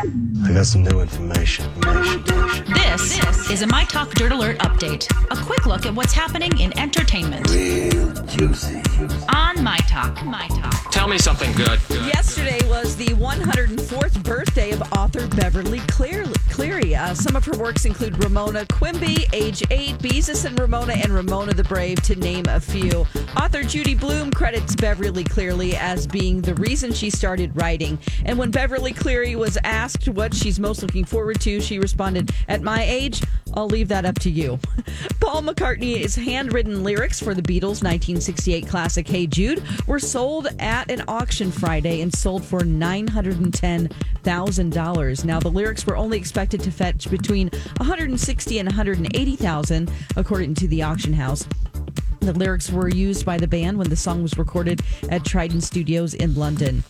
I got some new information. information, information. This is a My Talk Dirt Alert update. A quick look at what's happening in entertainment Real juicy. on My Talk. My Talk. Tell me something good. Yesterday was the 104th birthday of author Beverly Cleary. Uh, some of her works include Ramona Quimby, Age 8, Beezus and Ramona, and Ramona the Brave, to name a few. Author Judy Blume credits Beverly Cleary as being the reason she started writing. And when Beverly Cleary was asked what she's most looking forward to, she responded, At my age, I'll leave that up to you. Paul McCartney's handwritten lyrics for the Beatles' 1968 classic Hey Jude were sold at an auction Friday and sold for $910,000. Now, the lyrics were only expected to fetch between 160 and 180,000 according to the auction house. The lyrics were used by the band when the song was recorded at Trident Studios in London.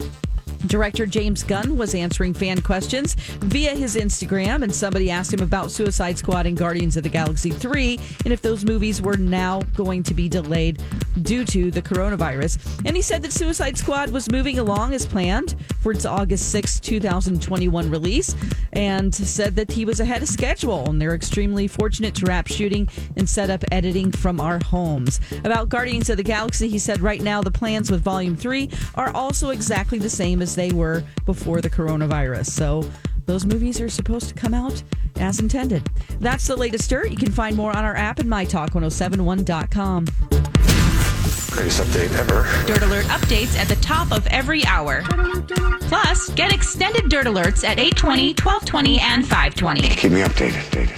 Director James Gunn was answering fan questions via his Instagram, and somebody asked him about Suicide Squad and Guardians of the Galaxy 3 and if those movies were now going to be delayed due to the coronavirus. And he said that Suicide Squad was moving along as planned for its August 6, 2021 release, and said that he was ahead of schedule. And they're extremely fortunate to wrap shooting and set up editing from our homes. About Guardians of the Galaxy, he said right now the plans with Volume 3 are also exactly the same as they were before the coronavirus. So those movies are supposed to come out as intended. That's the latest dirt. You can find more on our app and mytalk1071.com. Greatest update ever. Dirt Alert updates at the top of every hour. Plus, get extended Dirt Alerts at 820, 1220, and 520. Keep me updated.